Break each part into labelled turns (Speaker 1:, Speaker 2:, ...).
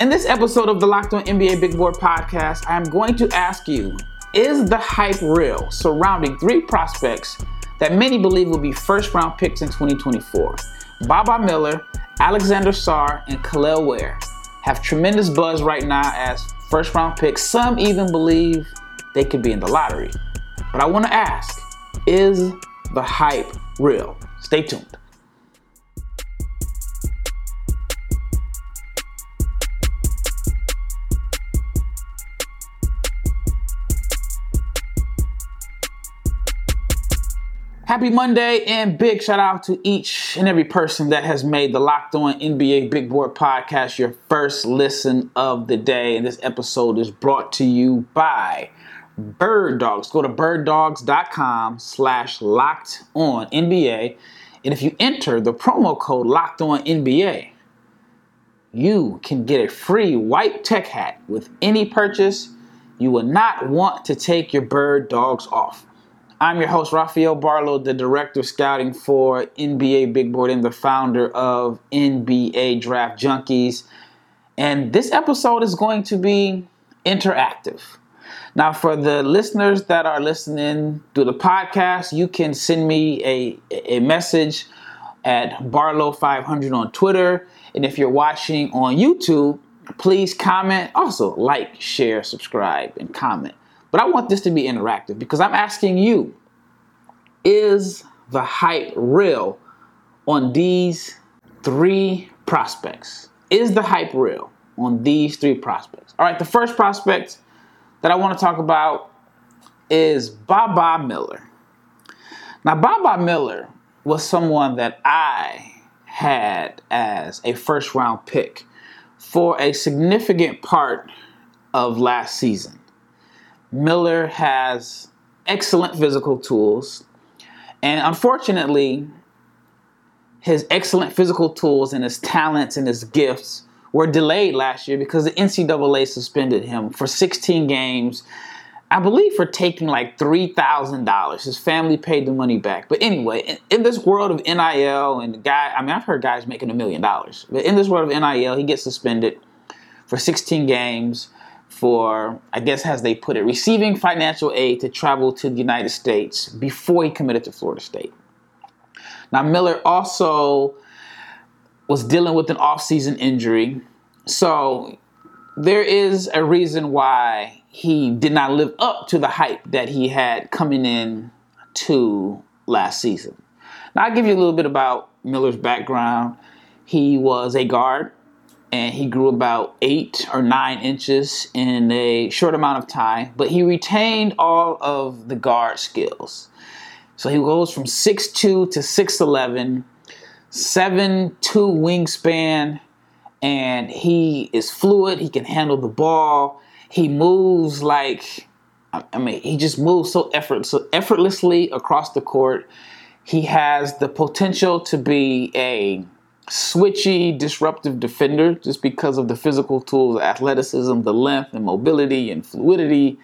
Speaker 1: In this episode of the Locked On NBA Big Board podcast, I am going to ask you Is the hype real surrounding three prospects that many believe will be first round picks in 2024? Baba Miller, Alexander Sarr, and Kel'el Ware have tremendous buzz right now as first round picks. Some even believe they could be in the lottery. But I want to ask Is the hype real? Stay tuned. Happy Monday and big shout out to each and every person that has made the Locked On NBA Big Board podcast your first listen of the day. And this episode is brought to you by Bird Dogs. Go to birddogs.com slash locked on NBA. And if you enter the promo code locked on NBA, you can get a free white tech hat with any purchase. You will not want to take your bird dogs off. I'm your host, Rafael Barlowe, the director of scouting for NBA Big Board and the founder of NBA Draft Junkies. And this episode is going to be interactive. Now, for the listeners that are listening to the podcast, you can send me a, a message at Barlowe500 on Twitter. And if you're watching on YouTube, please comment. Also, like, share, subscribe, and comment. But I want this to be interactive because I'm asking you is the hype real on these three prospects? Is the hype real on these three prospects? All right, the first prospect that I want to talk about is Baba Miller. Now, Baba Miller was someone that I had as a first round pick for a significant part of last season. Miller has excellent physical tools. And unfortunately, his excellent physical tools and his talents and his gifts were delayed last year because the NCAA suspended him for 16 games. I believe for taking like $3,000. His family paid the money back. But anyway, in, this world of NIL and guy, I mean, I've heard guys making a million dollars. But in this world of NIL, he gets suspended for 16 games for, I guess, as they put it, receiving financial aid to travel to the United States before he committed to Florida State. Now, Miller also was dealing with an off-season injury. So there is a reason why he did not live up to the hype that he had coming in to last season. Now, I'll give you a little bit about Miller's background. He was a guard and he grew about eight or nine inches in a short amount of time, but he retained all of the guard skills. So he goes from 6'2 to 6'11, 7'2 wingspan, and he is fluid. He can handle the ball. He moves like, I mean, he just moves so, effort, so effortlessly across the court. He has the potential to be a switchy, disruptive defender just because of the physical tools, athleticism, the length and mobility and fluidity,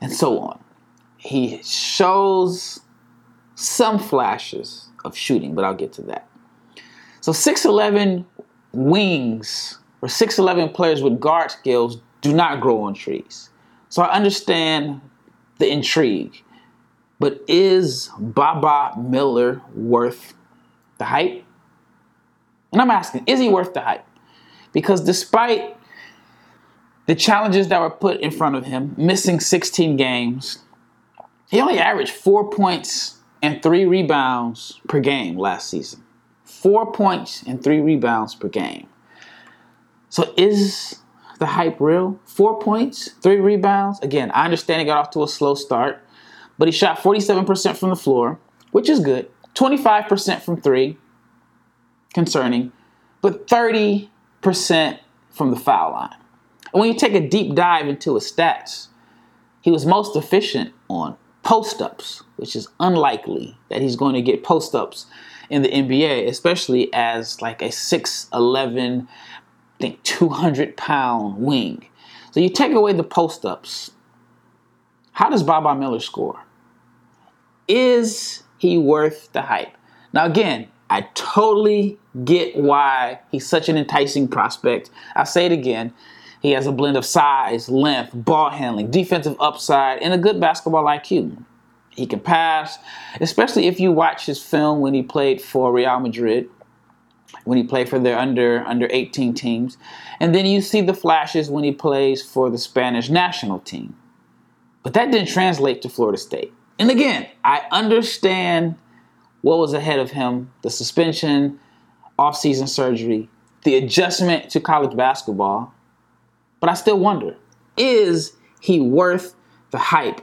Speaker 1: and so on. He shows some flashes of shooting, but I'll get to that. So 6'11 wings or 6'11 players with guard skills do not grow on trees. So I understand the intrigue. But is Baba Miller worth the hype? And I'm asking, is he worth the hype? Because despite the challenges that were put in front of him, missing 16 games, he only averaged four points and three rebounds per game last season. Four points and three rebounds per game. So is the hype real? Four points, three rebounds. Again, I understand he got off to a slow start, but he shot 47% from the floor, which is good. 25% from three, concerning, but 30% from the foul line. And when you take a deep dive into his stats, he was most efficient on post ups, which is unlikely that he's going to get post ups in the NBA, especially as like a 6'11, I think 200 pound wing. So you take away the post ups. How does Baba Miller score? Is he worth the hype? Now, again, I totally get why he's such an enticing prospect. I'll say it again. He has a blend of size, length, ball handling, defensive upside, and a good basketball IQ. He can pass, especially if you watch his film when he played for Real Madrid, when he played for their under under 18 teams, and then you see the flashes when he plays for the Spanish national team. But that didn't translate to Florida State. And again, I understand what was ahead of him, the suspension, off-season surgery, the adjustment to college basketball. But I still wonder, is he worth the hype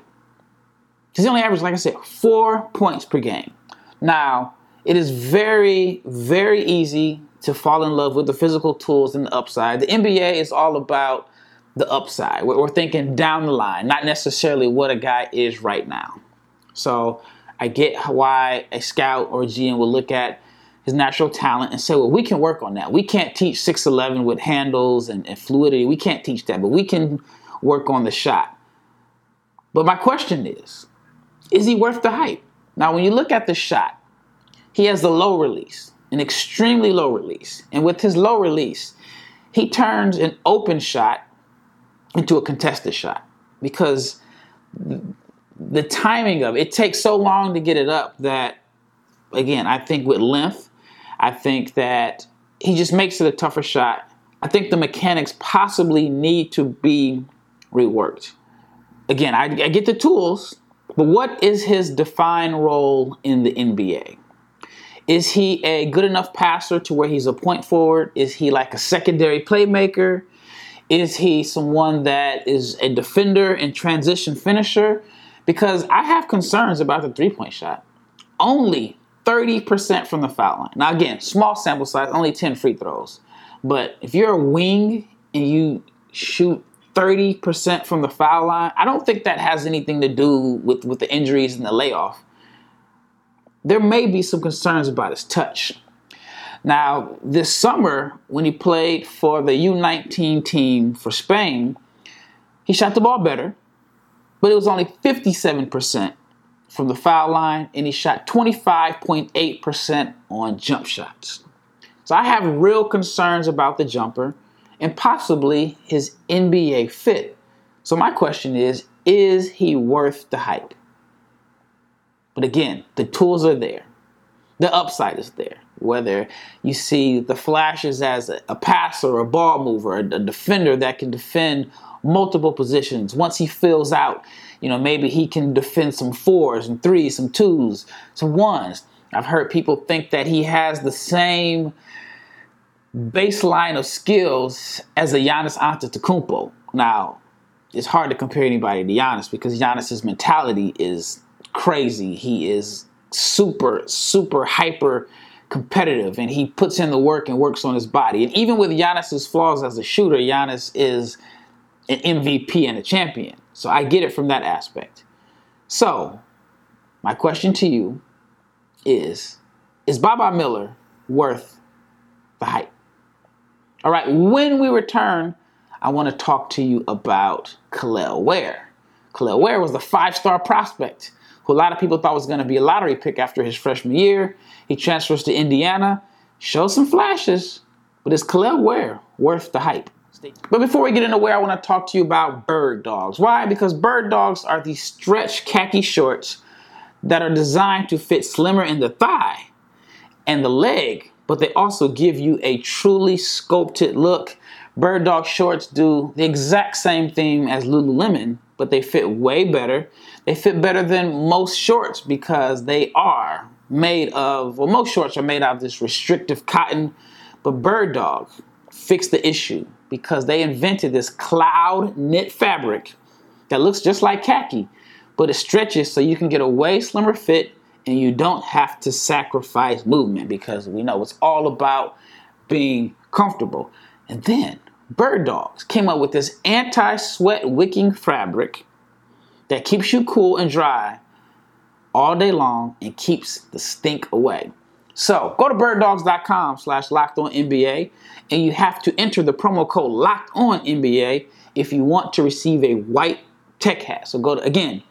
Speaker 1: He's only averaged, like I said, four points per game. Now, it is very, very easy to fall in love with the physical tools and the upside. The NBA is all about the upside. We're thinking down the line, not necessarily what a guy is right now. So I get why a scout or a GM will look at his natural talent and say, well, we can work on that. We can't teach 6'11 with handles and, and fluidity. We can't teach that, but we can work on the shot. But my question is, is he worth the hype? Now, when you look at the shot, he has the low release, an extremely low release. And with his low release, he turns an open shot into a contested shot because the timing of it, it takes so long to get it up that, again, I think with length, I think that he just makes it a tougher shot. I think the mechanics possibly need to be reworked. Again, I, I get the tools, but what is his defined role in the NBA? Is he a good enough passer to where he's a point forward? Is he like a secondary playmaker? Is he someone that is a defender and transition finisher? Because I have concerns about the three point shot. Only 30% from the foul line. Now, again, small sample size, only 10 free throws. But if you're a wing and you shoot 30% from the foul line, I don't think that has anything to do with, with the injuries and the layoff. There may be some concerns about his touch. Now, this summer, when he played for the U19 team for Spain, he shot the ball better, but it was only 57% from the foul line, and he shot 25.8% on jump shots. So I have real concerns about the jumper and possibly his NBA fit. So my question is, is he worth the hype? But again, the tools are there. The upside is there. Whether you see the flashes as a, passer, a ball mover, a defender that can defend multiple positions. Once he fills out, you know, maybe he can defend some fours and threes, some twos, some ones. I've heard people think that he has the same baseline of skills as a Giannis Antetokounmpo. Now, it's hard to compare anybody to Giannis because Giannis's mentality is crazy. He is super, super hyper competitive and he puts in the work and works on his body. And even with Giannis's flaws as a shooter, Giannis is an MVP and a champion. So I get it from that aspect. So, my question to you is Is Baba Miller worth the hype? All right, when we return, I want to talk to you about Kel'el Ware. Kel'el Ware was the five star prospect who a lot of people thought was going to be a lottery pick after his freshman year. He transfers to Indiana, shows some flashes, but is Kel'el Ware worth the hype? But before we get into where I want to talk to you about bird dogs. Why? Because bird dogs are these stretch khaki shorts that are designed to fit slimmer in the thigh and the leg but they also give you a truly sculpted look. Bird Dog shorts do the exact same thing as Lululemon, but they fit way better. They fit better than most shorts because they are made of, well, most shorts are made out of this restrictive cotton, but Bird Dog fixed the issue because they invented this cloud knit fabric that looks just like khaki, but it stretches so you can get a way slimmer fit and you don't have to sacrifice movement because we know it's all about being comfortable. And then Bird Dogs came up with this anti sweat wicking fabric that keeps you cool and dry all day long and keeps the stink away. So go to birddogs.com slash locked on NBA and you have to enter the promo code locked on NBA if you want to receive a white tech hat. So go to again,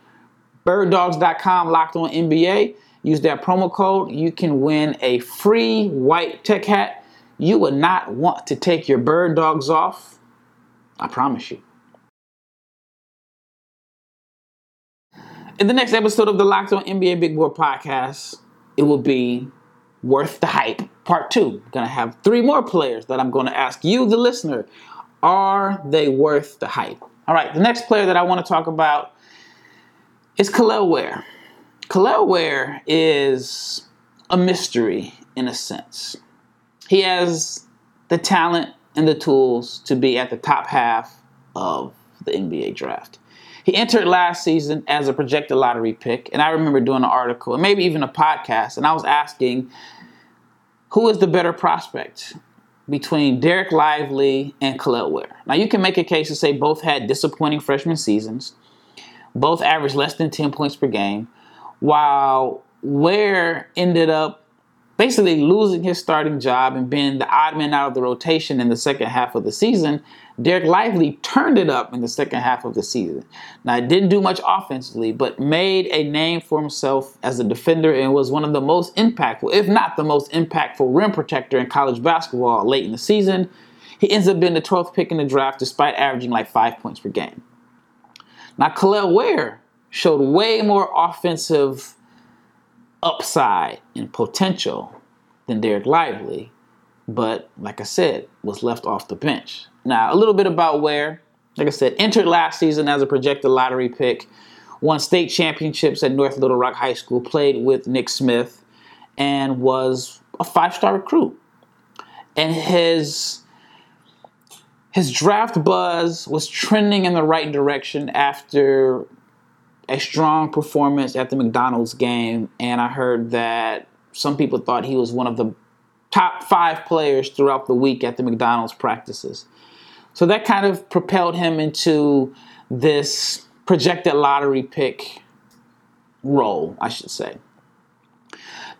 Speaker 1: birddogs.com locked on NBA use that promo code, you can win a free white tech hat. You would not want to take your bird dogs off. I promise you. In the next episode of the Locked On NBA Big Board podcast, it will be worth the hype. Part two. I'm gonna have three more players that I'm gonna ask you, the listener, are they worth the hype? All right, the next player that I want to talk about is Kel'el Ware. Kel'el Ware is a mystery in a sense. He has the talent and the tools to be at the top half of the NBA draft. He entered last season as a projected lottery pick, and I remember doing an article and maybe even a podcast, and I was asking who is the better prospect between Dereck Lively and Kel'el Ware. Now, you can make a case to say both had disappointing freshman seasons, both averaged less than 10 points per game, while Ware ended up basically losing his starting job and being the odd man out of the rotation in the second half of the season, Dereck Lively turned it up in the second half of the season. Now, it didn't do much offensively, but made a name for himself as a defender and was one of the most impactful, if not the most impactful, rim protector in college basketball late in the season. He ends up being the 12th pick in the draft despite averaging like five points per game. Now, Kel'el Ware showed way more offensive upside and potential than Dereck Lively, but like I said, was left off the bench. Now, a little bit about where, Like I said, entered last season as a projected lottery pick, won state championships at North Little Rock High School, played with Nick Smith, and was a five star recruit. And his his draft buzz was trending in the right direction after a strong performance at the McDonald's game, and I heard that some people thought he was one of the top five players throughout the week at the McDonald's practices. So that kind of propelled him into this projected lottery pick role, I should say.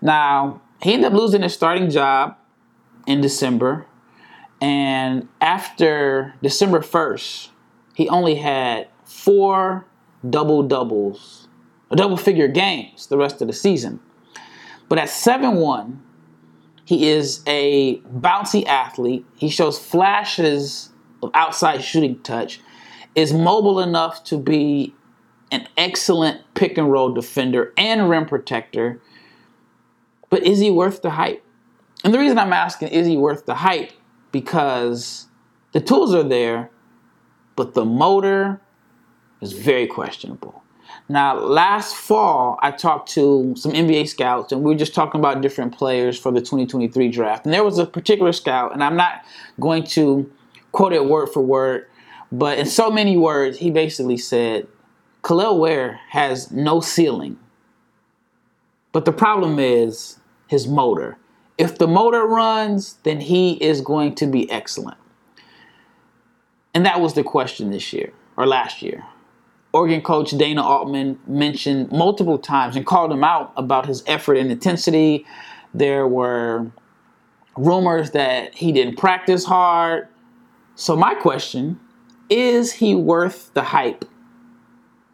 Speaker 1: Now, he ended up losing his starting job in December. And after December 1st, he only had four double doubles, a double figure games the rest of the season. But at 7 1, he is a bouncy athlete. He shows flashes of outside shooting touch, is mobile enough to be an excellent pick and roll defender and rim protector. But is he worth the hype? And the reason I'm asking, is he worth the hype? Because the tools are there, but the motor is very questionable. Now, last fall, I talked to some NBA scouts, and we were just talking about different players for the 2023 draft. And there was a particular scout, and I'm not going to quote it word for word, but in so many words, he basically said, Kel'el Ware has no ceiling. But the problem is his motor. If the motor runs, then he is going to be excellent. And that was the question this year or last year. Oregon coach Dana Altman mentioned multiple times and called him out about his effort and intensity. There were rumors that he didn't practice hard, so, my question is he worth the hype?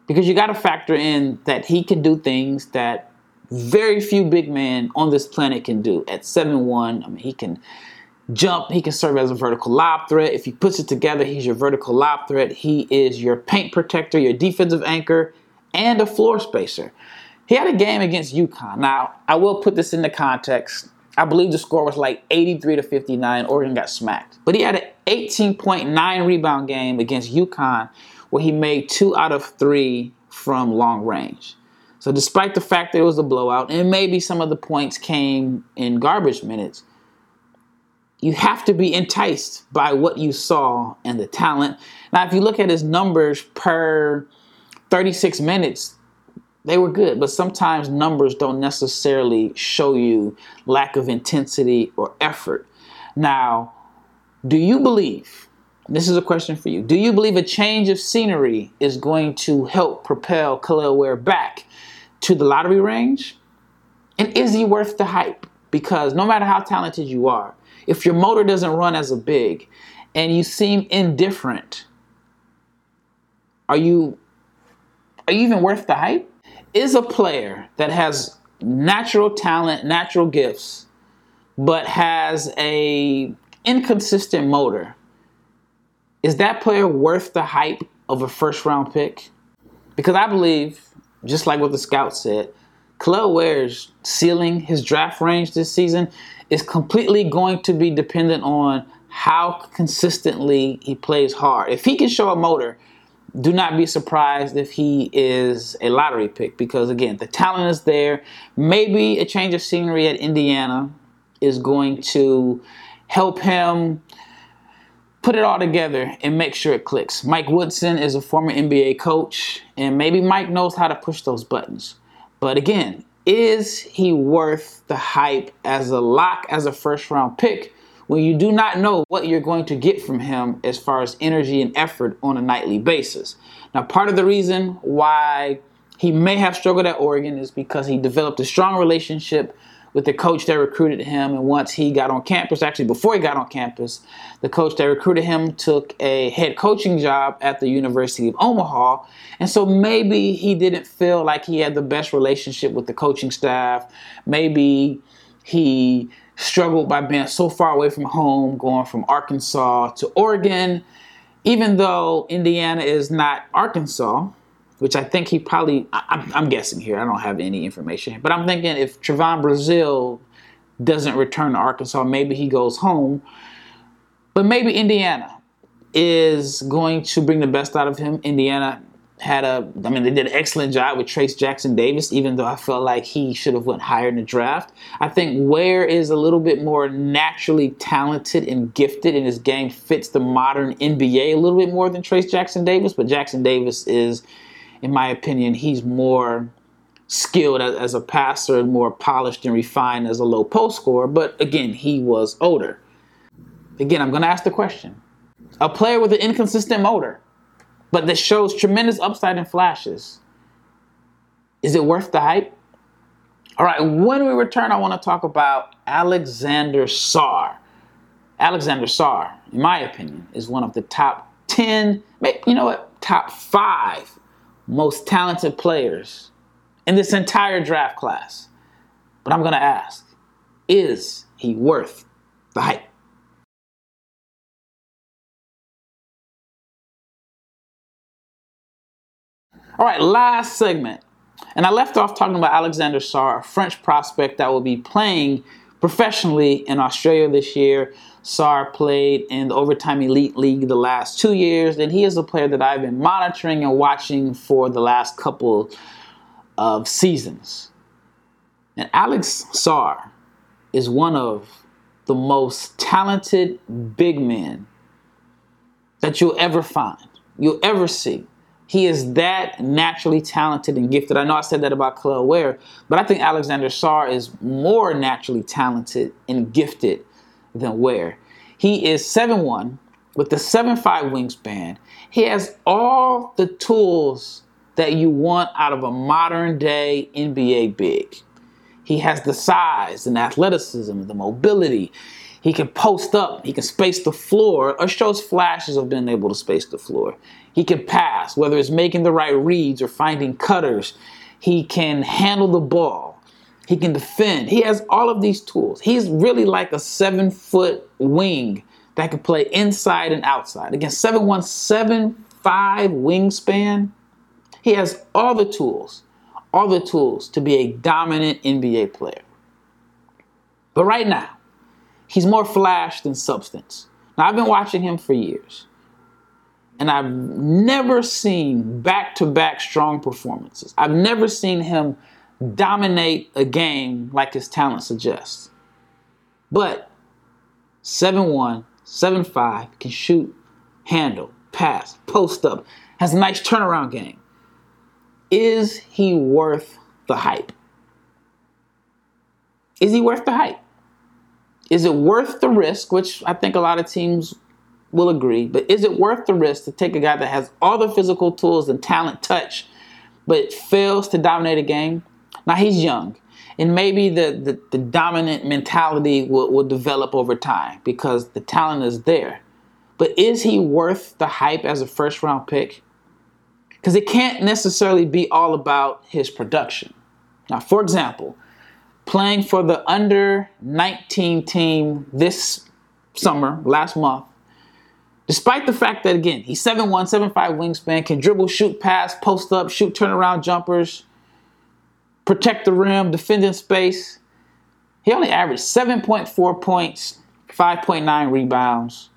Speaker 1: Because you got to factor in that he can do things that very few big men on this planet can do. At 7 1, I mean, he can jump, he can serve as a vertical lob threat. If he puts it together, he's your vertical lob threat. He is your paint protector, your defensive anchor, and a floor spacer. He had a game against UConn. Now, I will put this into context. I believe the score was like 83 to 59. Oregon got smacked. But he had an 18.9 rebound game against UConn where he made two out of three from long range. So despite the fact that it was a blowout, and maybe some of the points came in garbage minutes, you have to be enticed by what you saw and the talent. Now, if you look at his numbers per 36 minutes, they were good, but sometimes numbers don't necessarily show you lack of intensity or effort. Now, do you believe? This is a question for you. Do you believe a change of scenery is going to help propel Kel'el Ware back to the lottery range? And is he worth the hype? Because no matter how talented you are, if your motor doesn't run as a big and you seem indifferent, are you are you even worth the hype? is a player that has natural talent, natural gifts, but has a inconsistent motor, is that player worth the hype of a first round pick? Because I believe, just like what the scout said, Kel'el Ware's ceiling, his draft range this season, is completely going to be dependent on how consistently he plays hard. If he can show a motor, do not be surprised if he is a lottery pick because, again, the talent is there. Maybe a change of scenery at Indiana is going to help him put it all together and make sure it clicks. Mike Woodson is a former NBA coach, and maybe Mike knows how to push those buttons. But again, is he worth the hype as a lock, as a first round pick, when you do not know what you're going to get from him as far as energy and effort on a nightly basis? Now, part of the reason why he may have struggled at Oregon is because he developed a strong relationship with the coach that recruited him. And once he got on campus, actually before he got on campus, the coach that recruited him took a head coaching job at the University of Omaha. And so maybe he didn't feel like he had the best relationship with the coaching staff. Maybe he struggled by being so far away from home, going from Arkansas to Oregon. Even though Indiana is not Arkansas, which I think he probably, I, am guessing here, I don't have any information, but I'm thinking if Trevon Brazile doesn't return to Arkansas, maybe he goes home. But maybe Indiana is going to bring the best out of him. Indiana had a, I mean, they did an excellent job with Trace Jackson Davis, even though I felt like he should have went higher in the draft. I think Ware is a little bit more naturally talented and gifted, and his game fits the modern NBA a little bit more than Trace Jackson Davis. But Jackson Davis is in my opinion, he's more skilled as, as a passer and more polished and refined as a low post scorer. But again, he was older. Again, I'm going to ask the question a player with an inconsistent motor, but that shows tremendous upside and flashes. Is it worth the hype? All right, when we return, I want to talk about Alexander Sarr. Alexander Sarr, in my opinion, is one of the top 10, you know what, top five most talented players in this entire draft class. But I'm going to ask is he worth the hype? All right, last segment. And I left off talking about Alexander Sarr, a French prospect that will be playing professionally in Australia this year. Sarr played in the Overtime Elite League the last two years, and he is a player that I've been monitoring and watching for the last couple of seasons. And Alex Sarr is one of the most talented big men that you'll ever find, you'll ever see. He is that naturally talented and gifted. I know I said that about Kel'el Ware, but I think Alexander Sarr is more naturally talented and gifted than Ware. He is 7'1 with the 7'5 wingspan. He has all the tools that you want out of a modern day NBA big. He has the size and athleticism, the mobility. He can post up, he can space the floor, or shows flashes of being able to space the floor. He can pass, whether it's making the right reads or finding cutters. He can handle the ball. He can defend. He has all of these tools. He's really like a seven foot wing that can play inside and outside. Again, 7'1, 7'5 wingspan. He has all the tools, all the tools to be a dominant NBA player. But right now, he's more flash than substance. Now, I've been watching him for years, and I've never seen back to back strong performances. I've never seen him dominate a game like his talent suggests. But 7 1, 7 5 can shoot, handle, pass, post up, has a nice turnaround game. Is he worth the hype? Is he worth the hype? Is it worth the risk, which I think a lot of teams will agree, but is it worth the risk to take a guy that has all the physical tools and talent touch, but fails to dominate a game? Now he's young, and maybe the, the, the dominant mentality will, will develop over time because the talent is there. But is he worth the hype as a first round pick? Because it can't necessarily be all about his production. Now, for example, playing for the under 19 team this summer, last month. Despite the fact that, again, he's 7'1, 7'5 wingspan, can dribble, shoot, pass, post up, shoot turnaround jumpers, protect the rim, defend in space. He only averaged 7.4 points, 5.9 rebounds,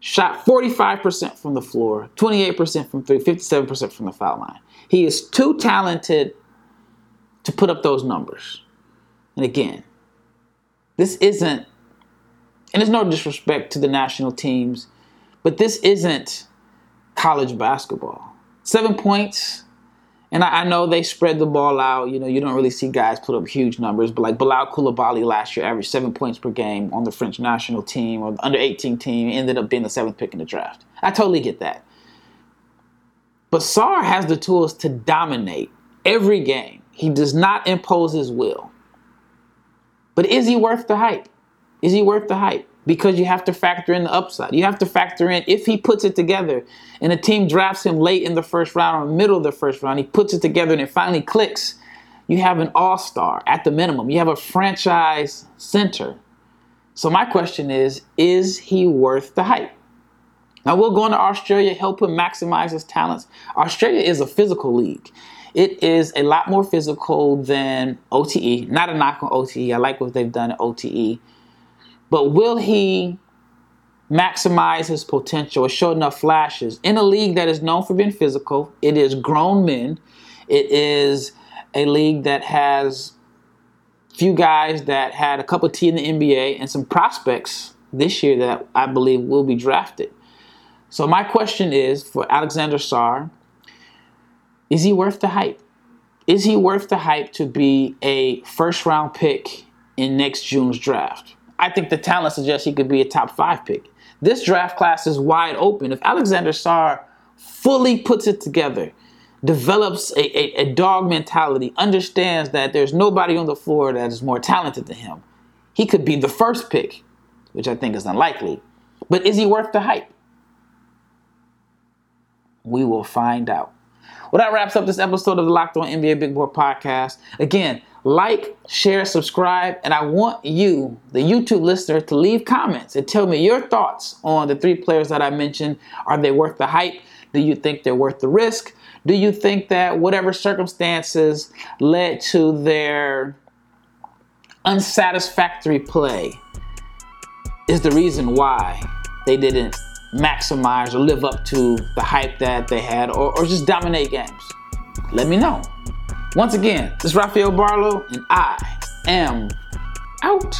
Speaker 1: shot 45% from the floor, 28% from three, 57% from the foul line. He is too talented to put up those numbers. And again, this isn't, and there's no disrespect to the national teams, but this isn't college basketball. Seven points, and I, I, know they spread the ball out. You know, you don't really see guys put up huge numbers, but like Bilal Coulibaly last year averaged seven points per game on the French national team or the under 18 team, ended up being the seventh pick in the draft. I totally get that. But Sarr has the tools to dominate every game. He does not impose his will. But is he worth the hype? Is he worth the hype? because you have to factor in the upside. You have to factor in if he puts it together and a team drafts him late in the first round or middle of the first round, he puts it together and it finally clicks. You have an all star at the minimum. You have a franchise center. So, my question is is he worth the hype? Now, we'll go into Australia, help him maximize his talents. Australia is a physical league. It is a lot more physical than OTE. Not a knock on OTE. I like what they've done at OTE but will he maximize his potential or show enough flashes in a league that is known for being physical? It is grown men. It is a league that has few guys that had a cup of tea in the NBA and some prospects this year that I believe will be drafted. So my question is for Alexander Sarr, is he worth the hype? Is he worth the hype to be a first round pick in next June's draft? I think the talent suggests he could be a top five pick. This draft class is wide open. If Alexander Sarr fully puts it together, develops a, a, a, dog mentality, understands that there's nobody on the floor that is more talented than him, he could be the first pick, which I think is unlikely. But is he worth the hype? We will find out. Well, that wraps up this episode of the Locked On NBA Big Board podcast. Again, like, share, subscribe, and I want you, the YouTube listener, to leave comments and tell me your thoughts on the three players that I mentioned. Are they worth the hype? Do you think they're worth the risk? Do you think that whatever circumstances led to their unsatisfactory play is the reason why they didn't maximize or live up to the hype that they had or, or just dominate games? Let me know. Once again, this is Rafael Barlowe, and I am out.